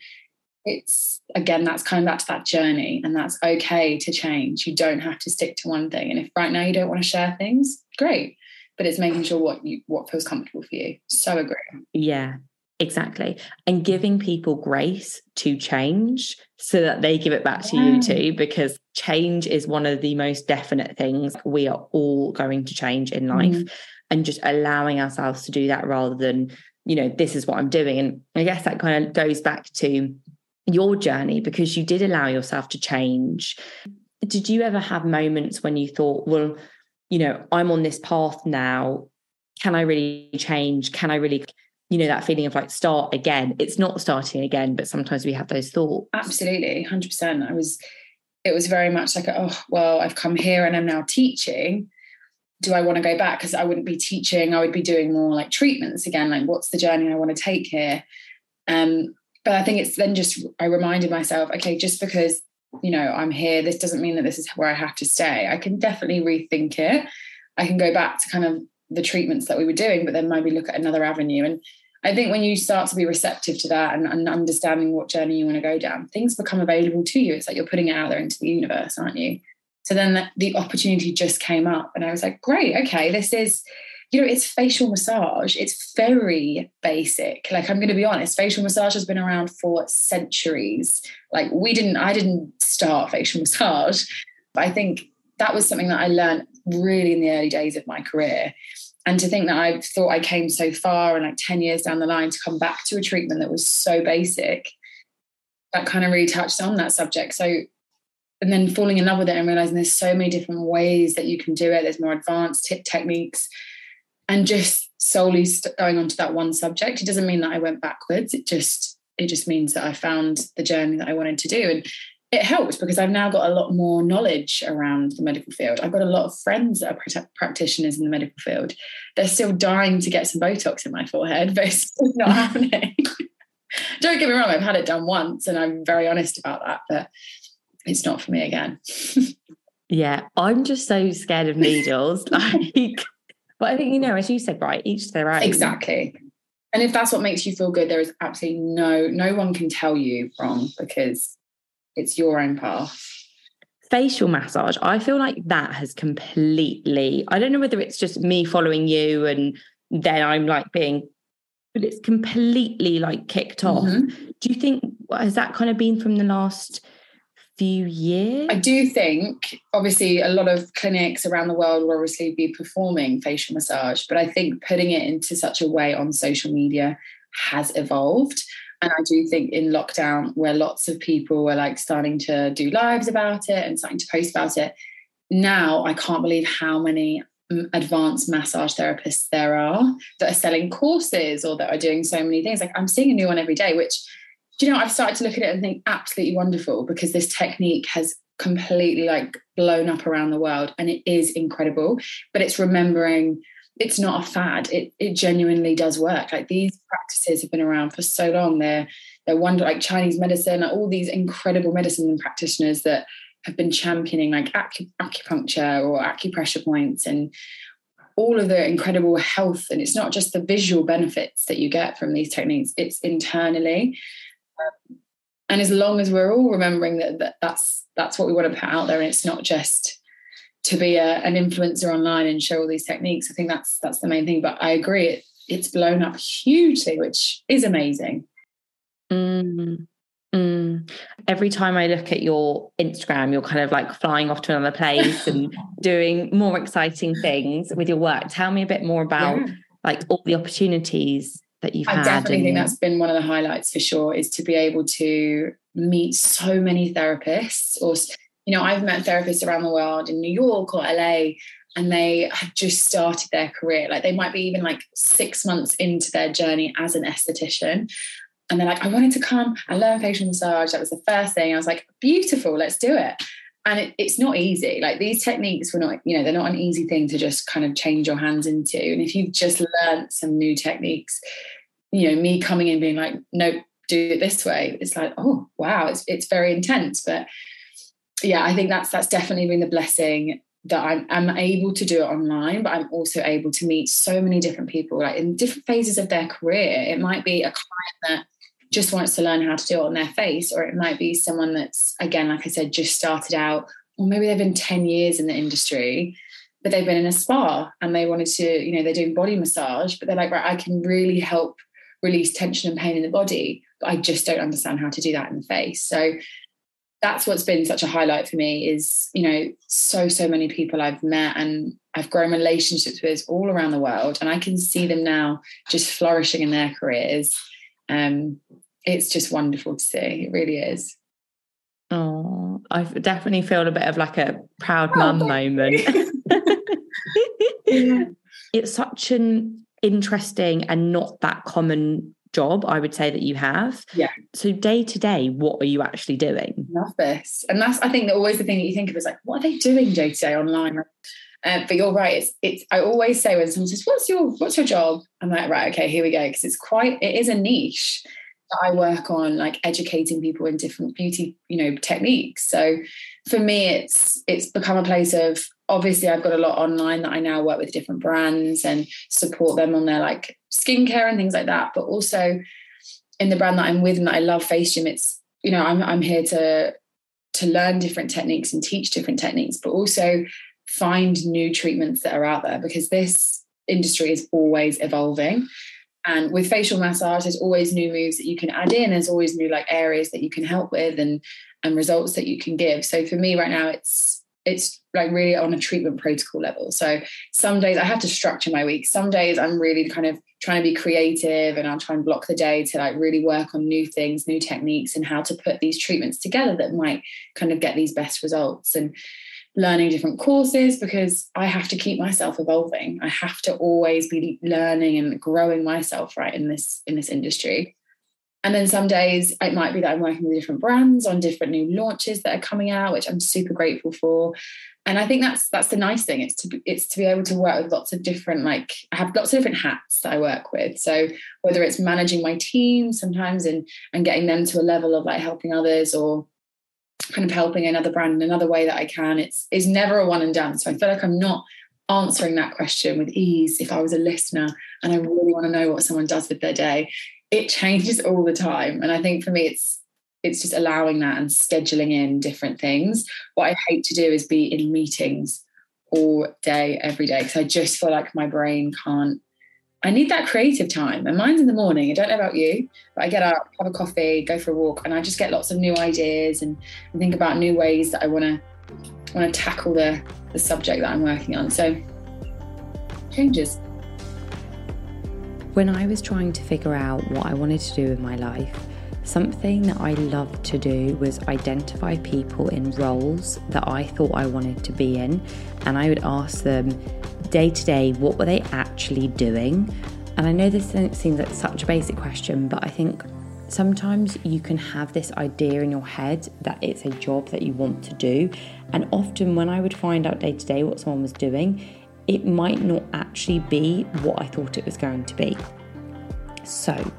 it's again that's coming back to that journey and that's okay to change you don't have to stick to one thing and if right now you don't want to share things great but it's making sure what you what feels comfortable for you. So agree. Yeah exactly. And giving people grace to change so that they give it back to you too because change is one of the most definite things we are all going to change in life mm and just allowing ourselves to do that rather than you know this is what i'm doing. And i guess that kind of goes back to your journey because you did allow yourself to change. Did you ever have moments when you thought, well, you know, I'm on this path now. Can I really change? Can I really, you know, that feeling of like start again? It's not starting again, but sometimes we have those thoughts. Absolutely, 100%. I was, it was very much like, oh, well, I've come here and I'm now teaching do I want to go back? Because I wouldn't be teaching, I would be doing more like treatments again. Like, what's the journey I want to take here? Um, but I think it's then just I reminded myself, okay, just because you know I'm here, this doesn't mean that this is where I have to stay. I can definitely rethink it. I can go back to kind of the treatments that we were doing, but then maybe look at another avenue. And I think when you start to be receptive to that and, and understanding what journey you want to go down, things become available to you. It's like you're putting it out there into the universe, aren't you? So then the, the opportunity just came up, and I was like, great, okay, this is you know, it's facial massage. It's very basic. Like, I'm going to be honest, facial massage has been around for centuries. Like, we didn't, I didn't start facial massage. But I think that was something that I learned really in the early days of my career. And to think that I thought I came so far and like 10 years down the line to come back to a treatment that was so basic, that kind of really touched on that subject. So, and then falling in love with it and realizing there's so many different ways that you can do it. There's more advanced techniques and just solely going on to that one subject it doesn't mean that i went backwards. It just it just means that i found the journey that i wanted to do. And it helps because i've now got a lot more knowledge around the medical field. I've got a lot of friends that are practitioners in the medical field. They're still dying to get some botox in my forehead but it's not happening. Don't get me wrong i've had it done once and i'm very honest about that but it's not for me again. Yeah i'm just so scared of needles. Like but I think, you know, as you said, right, each their own. Exactly. And if that's what makes you feel good, there is absolutely no, no one can tell you wrong because it's your own path. Facial massage, I feel like that has completely, I don't know whether it's just me following you and then I'm like being, but it's completely like kicked off. Mm-hmm. Do you think, has that kind of been from the last few years? I do think, obviously, a lot of clinics around the world will obviously be performing facial massage, but I think putting it into such a way on social media has evolved. And I do think in lockdown, where lots of people were like starting to do lives about it and starting to post about it, now I can't believe how many mm, advanced massage therapists there are that are selling courses or that are doing so many things. Like I'm seeing a new one every day, which do you know, I've started to look at it and think absolutely wonderful because this technique has completely like blown up around the world and it is incredible. But it's remembering it's not a fad. It it genuinely does work. Like these practices have been around for so long. They're they're wonder like Chinese medicine, like all these incredible medicine practitioners that have been championing like acupuncture or acupressure points and all of the incredible health and it's not just the visual benefits that you get from these techniques it's internally and as long as we're all remembering that, that that's that's what we want to put out there, and it's not just to be a, an influencer online and show all these techniques. I think that's that's the main thing. But I agree, it, it's blown up hugely, which is amazing. Mm, mm. Every time I look at your Instagram, you're kind of like flying off to another place and doing more exciting things with your work. Tell me a bit more about yeah. like all the opportunities that you've I had? I definitely and... think that's been one of the highlights for sure is to be able to meet so many therapists or you know I've met therapists around the world in New York or LA and they have just started their career like they might be even like 6 months into their journey as an esthetician and they're like I wanted to come and learn facial massage that was the first thing I was like beautiful let's do it and it, it's not easy. Like these techniques were not you know they're not an easy thing to just kind of change your hands into. And if you've just learned some new techniques you know me coming in being like no do it this way it's like oh wow it's, it's very intense. But yeah i think that's that's definitely been the blessing that I'm, I'm able to do it online but i'm also able to meet so many different people like in different phases of their career. It might be a client that just wants to learn how to do it on their face, or it might be someone that's, again, like I said, just started out, or maybe they've been 10 years in the industry, but they've been in a spa and they wanted to, you know, they're doing body massage, but they're like, right, I can really help release tension and pain in the body, but I just don't understand how to do that in the face. So that's what's been such a highlight for me is, you know, so, so many people I've met and I've grown relationships with all around the world, and I can see them now just flourishing in their careers um, it's just wonderful to see. It really is. Oh, I definitely feel a bit of like a proud oh, mum moment. yeah. It's such an interesting and not that common job I would say that you have. Yeah. So day to day, what are you actually doing? Love this. And that's I think that always the thing that you think of is like, what are they doing day to day online? Uh, but you're right. It's it's I always say when someone says, What's your what's your job? I'm like, right, okay, here we go. Because it's quite it is a niche that I work on, like educating people in different beauty, you know, techniques. So for me, it's it's become a place of obviously I've got a lot online that I now work with different brands and support them on their like skincare and things like that. But also in the brand that I'm with and that I love FaceGym, it's you know I'm I'm here to to learn different techniques and teach different techniques, but also find new treatments that are out there because this industry is always evolving. And with facial massage, there's always new moves that you can add in. There's always new like areas that you can help with and and results that you can give. So for me right now, it's it's like really on a treatment protocol level. So some days I have to structure my week. Some days I'm really kind of trying to be creative and I'll try and block the day to like really work on new things, new techniques, and how to put these treatments together that might kind of get these best results. And learning different courses because I have to keep myself evolving. I have to always be learning and growing myself right in this in this industry. And then some days it might be that I'm working with different brands on different new launches that are coming out, which I'm super grateful for. And I think that's that's the nice thing. It's to be, it's to be able to work with lots of different like I have lots of different hats that I work with. So whether it's managing my team sometimes and and getting them to a level of like helping others or kind of helping another brand in another way that I can, it's is never a one and done. So I feel like I'm not answering that question with ease if I was a listener and I really want to know what someone does with their day it changes all the time. And I think for me, it's it's just allowing that and scheduling in different things. What I hate to do is be in meetings all day, every day, because I just feel like my brain can't. I need that creative time, and mine's in the morning. I don't know about you, but I get up, have a coffee, go for a walk, and I just get lots of new ideas and, and think about new ways that I want to want to tackle the the subject that I'm working on. So changes. When I was trying to figure out what I wanted to do with my life, something that I loved to do was identify people in roles that I thought I wanted to be in, and I would ask them day to day what were they actually doing. And I know this seems like such a basic question, but I think sometimes you can have this idea in your head that it's a job that you want to do. And often, when I would find out day to day what someone was doing, it might not actually be what I thought it was going to be. So,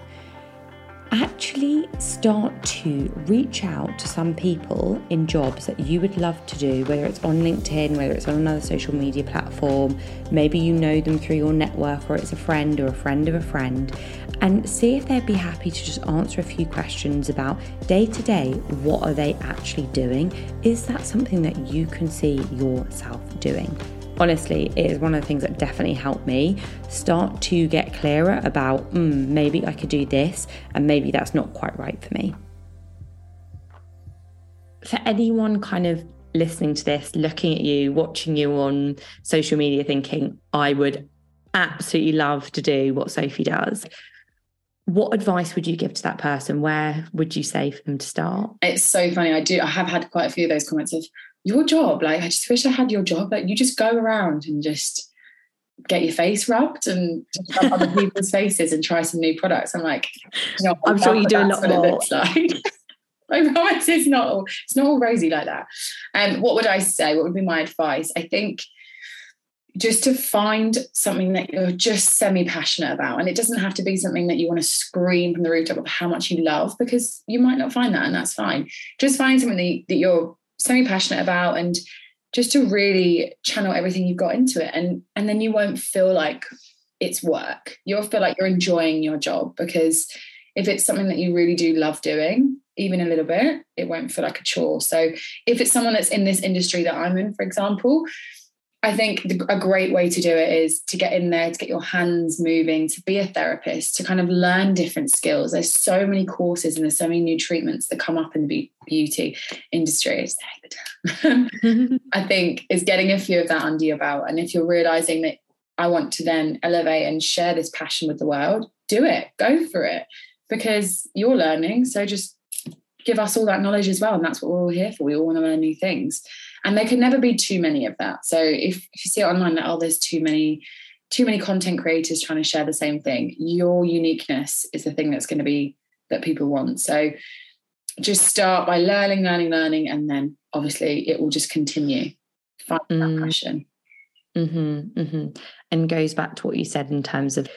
actually start to reach out to some people in jobs that you would love to do, whether it's on LinkedIn, whether it's on another social media platform, maybe you know them through your network or it's a friend or a friend of a friend, and see if they'd be happy to just answer a few questions about day to day what are they actually doing? Is that something that you can see yourself doing? Honestly, it is one of the things that definitely helped me start to get clearer about mm, maybe I could do this and maybe that's not quite right for me. For anyone kind of listening to this, looking at you, watching you on social media, thinking, I would absolutely love to do what Sophie does. What advice would you give to that person? Where would you say for them to start? It's so funny. I do. I have had quite a few of those comments of, your job. Like, I just wish I had your job. Like, you just go around and just get your face rubbed and rub other people's faces and try some new products. I'm like, you know, I'm sure you do a lot more. Like. I promise it's not all, it's not all rosy like that. And um, what would I say? What would be my advice? I think just to find something that you're just semi passionate about. And it doesn't have to be something that you want to scream from the rooftop of how much you love, because you might not find that, and that's fine. Just find something that, that you're semi passionate about and just to really channel everything you've got into it. And and then you won't feel like it's work. You'll feel like you're enjoying your job because if it's something that you really do love doing even a little bit it won't feel like a chore. So if it's someone that's in this industry that i'm in for example I think a great way to do it is to get in there, to get your hands moving, to be a therapist, to kind of learn different skills. There's so many courses and there's so many new treatments that come up in the beauty industry. I think is getting a few of that under your belt. And if you're realizing that I want to then elevate and share this passion with the world, do it, go for it because you're learning. So just give us all that knowledge as well. And that's what we're all here for. We all want to learn new things. And there can never be too many of that. So if, if you see it online that, oh, there's too many, too many content creators trying to share the same thing, your uniqueness is the thing that's going to be that people want. So just start by learning, learning, learning, and then obviously it will just continue. Find mm. that passion. Mm-hmm, mm-hmm. And goes back to what you said in terms of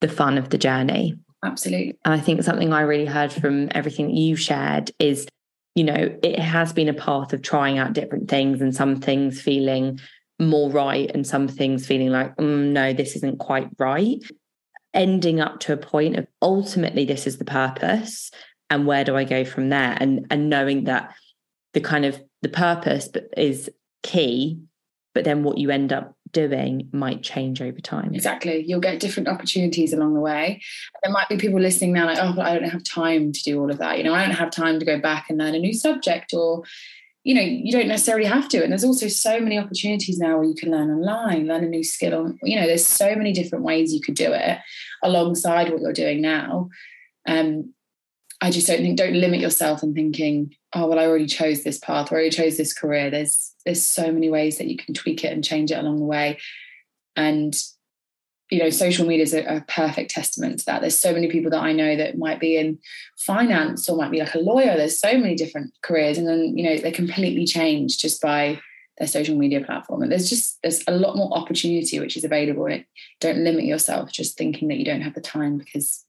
the fun of the journey. Absolutely. And I think something I really heard from everything that you shared is, you know, it has been a path of trying out different things and some things feeling more right and some things feeling like, mm, no, this isn't quite right. Ending up to a point of ultimately this is the purpose and where do I go from there? And and knowing that the kind of the purpose is key, but then what you end up doing might change over time. Exactly. You'll get different opportunities along the way. There might be people listening now like, oh, I don't have time to do all of that. You know, I don't have time to go back and learn a new subject or, you know, you don't necessarily have to. And there's also so many opportunities now where you can learn online, learn a new skill on, you know, there's so many different ways you could do it alongside what you're doing now. Um, I just don't think don't limit yourself and thinking, oh well, I already chose this path, or I already chose this career. There's there's so many ways that you can tweak it and change it along the way. And you know, social media is a, a, perfect testament to that. There's so many people that I know that might be in finance or might be like a lawyer. There's so many different careers, and then you know they're completely change just by their social media platform. And there's just there's a lot more opportunity which is available. and don't limit yourself just thinking that you don't have the time because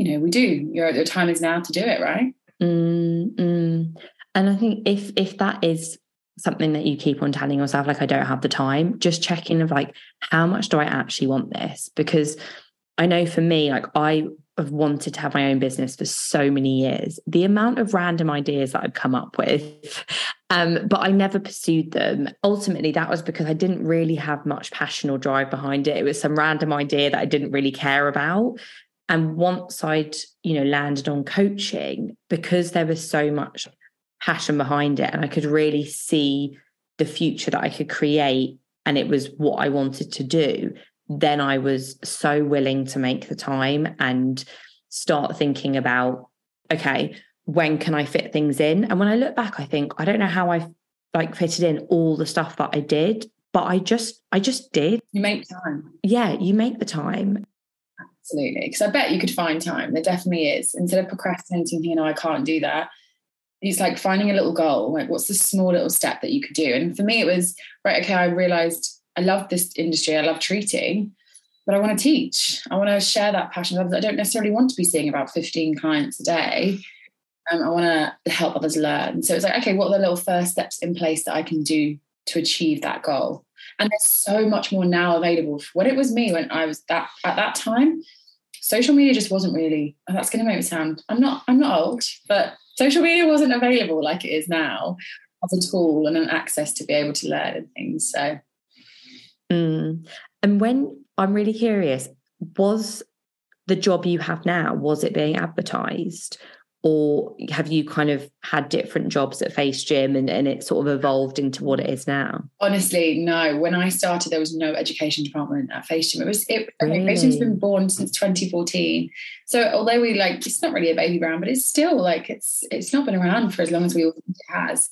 you know, we do. Your, your time is now to do it, right? Mm, mm. And I think if if that is something that you keep on telling yourself, like I don't have the time, just checking of like how much do I actually want this? Because I know for me, like I have wanted to have my own business for so many years. The amount of random ideas that I've come up with, um, but I never pursued them. Ultimately, that was because I didn't really have much passion or drive behind it. It was some random idea that I didn't really care about. And once I'd, you know, landed on coaching, because there was so much passion behind it and I could really see the future that I could create and it was what I wanted to do, then I was so willing to make the time and start thinking about, okay, when can I fit things in? And when I look back, I think, I don't know how I like fitted in all the stuff that I did, but I just, I just did. You make time. Yeah, you make the time. Absolutely. Because I bet you could find time. There definitely is. Instead of procrastinating, you know, I can't do that. It's like finding a little goal. Like, what's the small little step that you could do? And for me, it was right. Okay, I realized I love this industry. I love treating, but I want to teach. I want to share that passion. I don't necessarily want to be seeing about 15 clients a day. Um, I want to help others learn. So it's like, okay, what are the little first steps in place that I can do to achieve that goal? And there's so much more now available. When it was me, when I was that at that time, social media just wasn't really that's going to make me sound i'm not i'm not old but social media wasn't available like it is now as a tool and an access to be able to learn and things so mm. and when i'm really curious was the job you have now was it being advertised or have you kind of had different jobs at FaceGym and, and it sort of evolved into what it is now? Honestly no. When i started there was no education department at FaceGym. It was it really? FaceGym's been born since 2014 so although we like it's not really a baby brand but it's still like it's it's not been around for as long as we all think it has.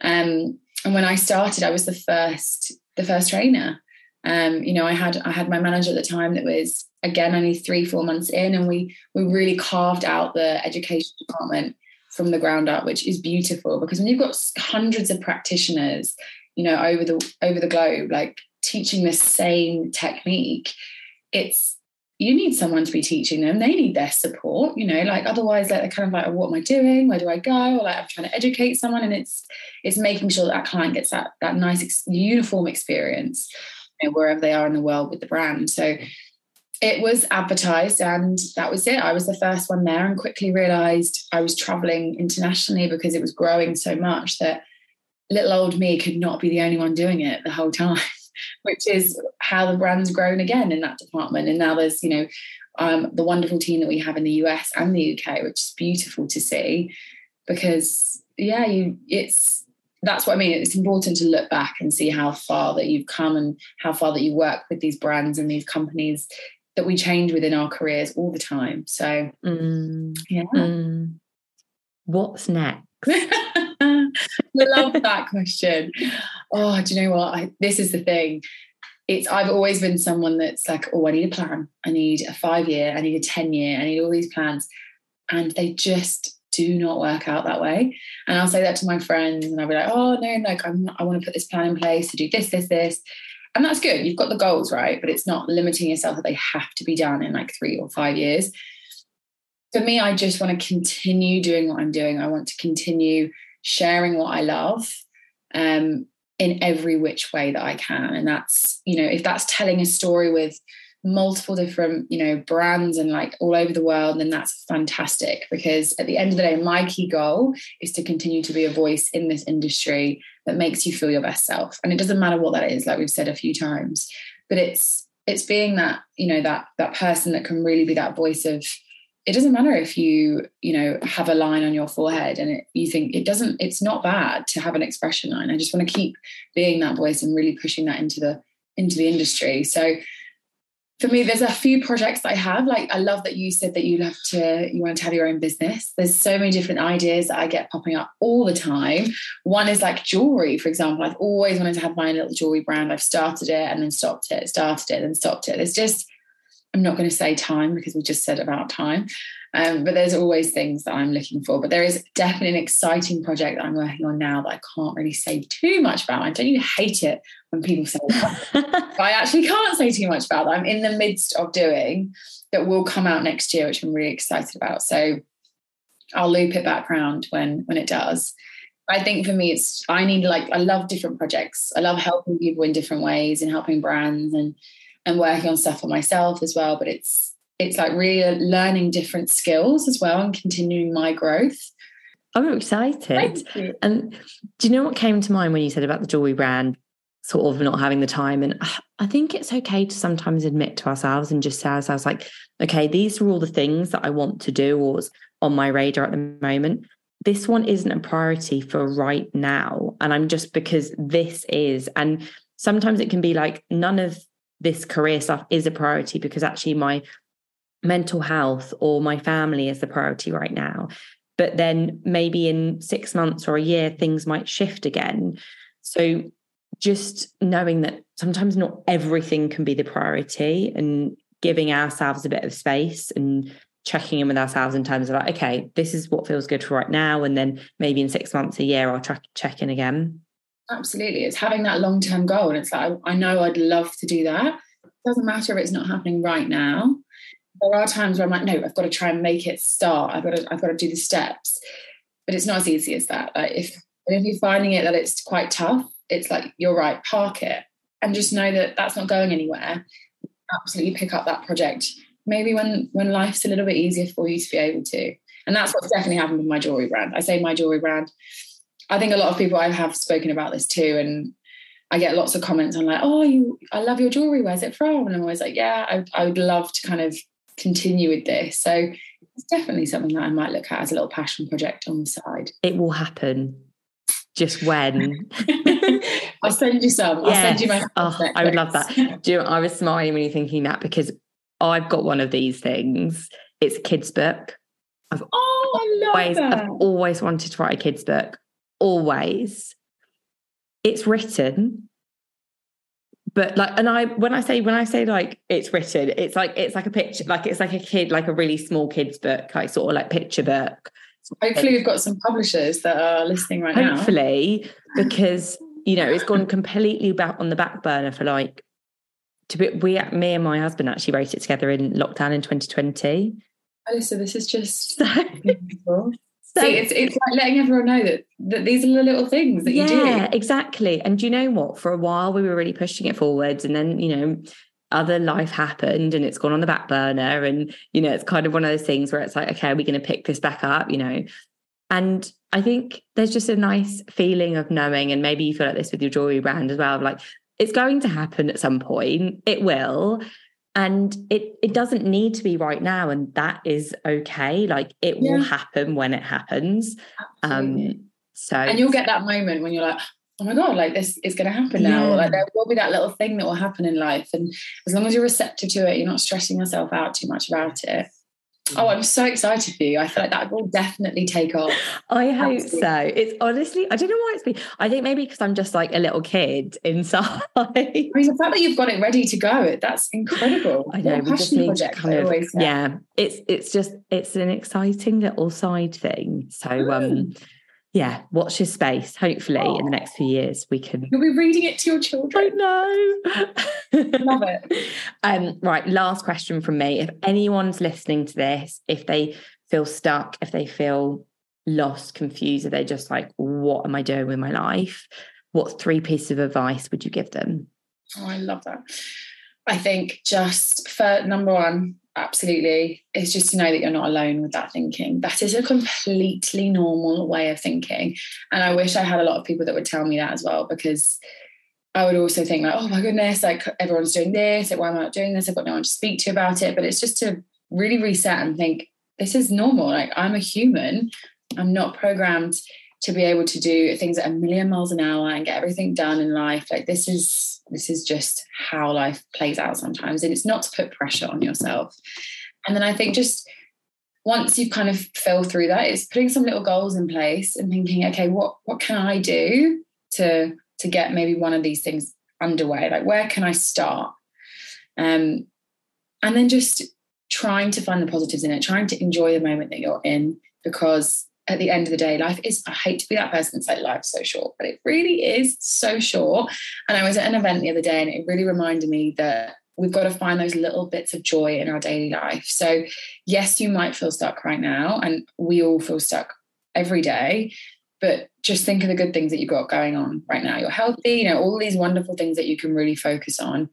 Um, and when i started i was the first the first trainer um, you know, I had I had my manager at the time that was again only three four months in, and we we really carved out the education department from the ground up, which is beautiful because when you've got hundreds of practitioners, you know, over the over the globe, like teaching the same technique, it's you need someone to be teaching them. They need their support, you know, like otherwise like they're kind of like, oh, what am I doing? Where do I go? Or like I'm trying to educate someone. And it's it's making sure that, that client gets that that nice ex- uniform experience know, wherever they are in the world with the brand. So it was advertised and that was it. I was the first one there and quickly realized I was traveling internationally because it was growing so much that little old me could not be the only one doing it the whole time, which is how the brand's grown again in that department. And now there's, you know, um, the wonderful team that we have in the US and the UK, which is beautiful to see because yeah, you it's that's what I mean. It's important to look back and see how far that you've come and how far that you work with these brands and these companies that we change within our careers all the time. So Mm, yeah. mm. What's next? I love that question. Oh, do you know what? I, this is the thing. It's I've always been someone that's like, oh, I need a plan. I need a five year. I need a ten year. I need all these plans, and they just do not work out that way. And I'll say that to my friends, and I'll be like, oh no, like I'm, I want to put this plan in place to do this, this, this, and that's good. You've got the goals right, but it's not limiting yourself that they have to be done in like three or five years. For me, I just want to continue doing what I'm doing. I want to continue sharing what I love um, in every which way that I can. And that's, you know, if that's telling a story with multiple different, you know, brands and like all over the world, then that's fantastic. Because at the end of the day, my key goal is to continue to be a voice in this industry that makes you feel your best self. And it doesn't matter what that is, like we've said a few times, but it's it's being that, you know, that that person that can really be that voice of it doesn't matter if you you know have a line on your forehead and it, you think it doesn't it's not bad to have an expression line i just want to keep being that voice and really pushing that into the into the industry so for me there's a few projects i have. Like i love that you said that you love to you want to have your own business. There's so many different ideas that i get popping up all the time. One is like jewelry for example. I've always wanted to have my little jewelry brand. I've started it and then stopped it started it and stopped it. There's just I'm not going to say time because we just said about time, um, but there's always things that I'm looking for. But there is definitely an exciting project that I'm working on now that I can't really say too much about. I don't even hate it when people say that. I actually can't say too much about that. I'm in the midst of doing that will come out next year, which I'm really excited about. So I'll loop it back around when when it does. I think for me, it's I need like I love different projects. I love helping people in different ways and helping brands and and working on stuff for myself as well. But it's it's like really learning different skills as well and continuing my growth. Oh, I'm excited. And do you know what came to mind when you said about the jewelry brand, sort of not having the time? And I think it's okay to sometimes admit to ourselves and just say ourselves, like, okay, these are all the things that I want to do or on my radar at the moment. This one isn't a priority for right now. And I'm just because this is. And sometimes it can be like none of this career stuff is a priority because actually my mental health or my family is the priority right now. But then maybe in six months or a year, things might shift again. So just knowing that sometimes not everything can be the priority and giving ourselves a bit of space and checking in with ourselves in terms of like, okay, this is what feels good for right now. And then maybe in six months, a year, I'll check in again. Absolutely. It's having that long term goal. And it's like, I, I know I'd love to do that. It doesn't matter if it's not happening right now. There are times where I'm like, no, I've got to try and make it start. I've got to, I've got to do the steps. But it's not as easy as that. Like if if you're finding it that it's quite tough, it's like you're right, park it and just know that that's not going anywhere. Absolutely pick up that project. Maybe when when life's a little bit easier for you to be able to. And that's what's definitely happened with my jewelry brand. I say my jewelry brand I think a lot of people I have spoken about this too, and I get lots of comments on like, "Oh, you, I love your jewelry. Where's it from?" And I'm always like, "Yeah, I, I would love to kind of continue with this." So it's definitely something that I might look at as a little passion project on the side. It will happen. Just when I'll send you some. I'll send you my. Oh, I would love that. Do you know, I was smiling when you're thinking that because I've got one of these things. It's a kids' book. I've oh, I love always, that. I've always wanted to write a kids' book always. It's written but like and i when i say when i say like it's written it's like it's like a picture like it's like a kid like a really small kids book like sort of like picture book. Hopefully we've got some publishers that are listening right hopefully, now. Hopefully because you know it's gone completely back on the back burner for like to be we me and my husband actually wrote it together in lockdown in 2020 Elyssa, this is just so so, See, it's it's like letting everyone know that that these are the little things that yeah, you do. Yeah, exactly. And do you know what? For a while, we were really pushing it forwards, and then you know, other life happened, and it's gone on the back burner. And you know, it's kind of one of those things where it's like, okay, are we going to pick this back up? You know, and I think there's just a nice feeling of knowing, and maybe you feel like this with your jewelry brand as well. Like it's going to happen at some point. It will and it it doesn't need to be right now and that is okay like it yeah. will happen when it happens um, Absolutely. um so and you'll get that moment when you're like oh my god like this is going to happen now Yeah. like there will be that little thing that will happen in life and as long as you're receptive to it you're not stressing yourself out too much about it oh i'm so excited for you i feel like that will definitely take off I hope Absolutely. so. It's honestly, I don't know why it's been. I think maybe because I'm just like a little kid inside. I mean, the fact that you've got it ready to go, that's incredible. I know What we just passion need project, to kind of yeah. It's it's just it's an exciting little side thing. So um yeah, watch your space. Hopefully in the next few years we can. You'll be reading it to your children. I know. Love it. Um, right, last question from me. If anyone's listening to this, if they feel stuck, if they feel lost, confused, if they're just like, what am I doing with my life? What three pieces of advice would you give them? Oh, I love that. I think just for number one, absolutely, It's just to know that you're not alone with that thinking. That is a completely normal way of thinking. And I wish I had a lot of people that would tell me that as well, because I would also think like, oh my goodness, like everyone's doing this, like why am I not doing this? I've got no one to speak to about it. But it's just to really reset and think, this is normal. Like I'm a human. I'm not programmed to be able to do things at a million miles an hour and get everything done in life. Like this is this is just how life plays out sometimes. And it's not to put pressure on yourself. And then I think just once you've kind of fell through that, it's putting some little goals in place and thinking, okay, what what can I do to to get maybe one of these things underway? Like where can I start? Um, and then just trying to find the positives in it, trying to enjoy the moment that you're in, because at the end of the day, life is, I hate to be that person that's like, life's so short, but it really is so short. And I was at an event the other day and it really reminded me that we've got to find those little bits of joy in our daily life. So, yes, you might feel stuck right now, and we all feel stuck every day. But just think of the good things that you've got going on right now. You're healthy, you know, all these wonderful things that you can really focus on.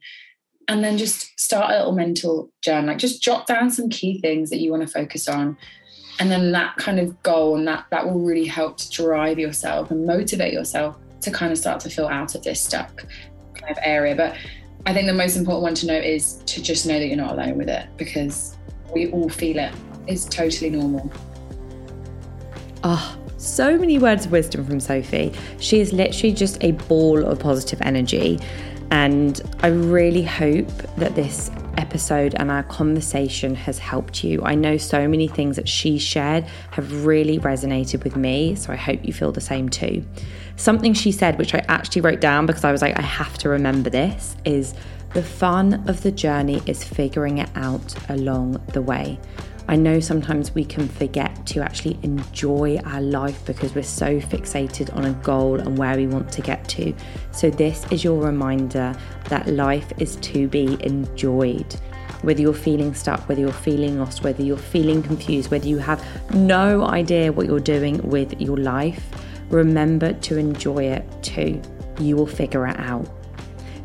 And then just start a little mental journal, like just jot down some key things that you want to focus on. And then that kind of goal and that that will really help to drive yourself and motivate yourself to kind of start to feel out of this stuck kind of area. But I think the most important one to know is to just know that you're not alone with it because we all feel it. It's totally normal. Oh, so many words of wisdom from Sophie. She is literally just a ball of positive energy. And I really hope that this episode and our conversation has helped you. I know so many things that she shared have really resonated with me. So I hope you feel the same too. Something she said, which I actually wrote down because I was like, I have to remember this, is the fun of the journey is figuring it out along the way. I know sometimes we can forget to actually enjoy our life because we're so fixated on a goal and where we want to get to. So, this is your reminder that life is to be enjoyed. Whether you're feeling stuck, whether you're feeling lost, whether you're feeling confused, whether you have no idea what you're doing with your life, remember to enjoy it too. You will figure it out.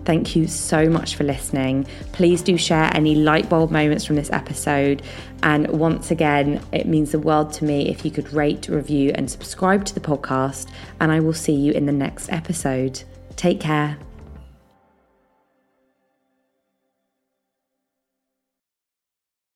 Thank you so much for listening. Please do share any light bulb moments from this episode. And once again, it means the world to me if you could rate, review, and subscribe to the podcast. And I will see you in the next episode. Take care.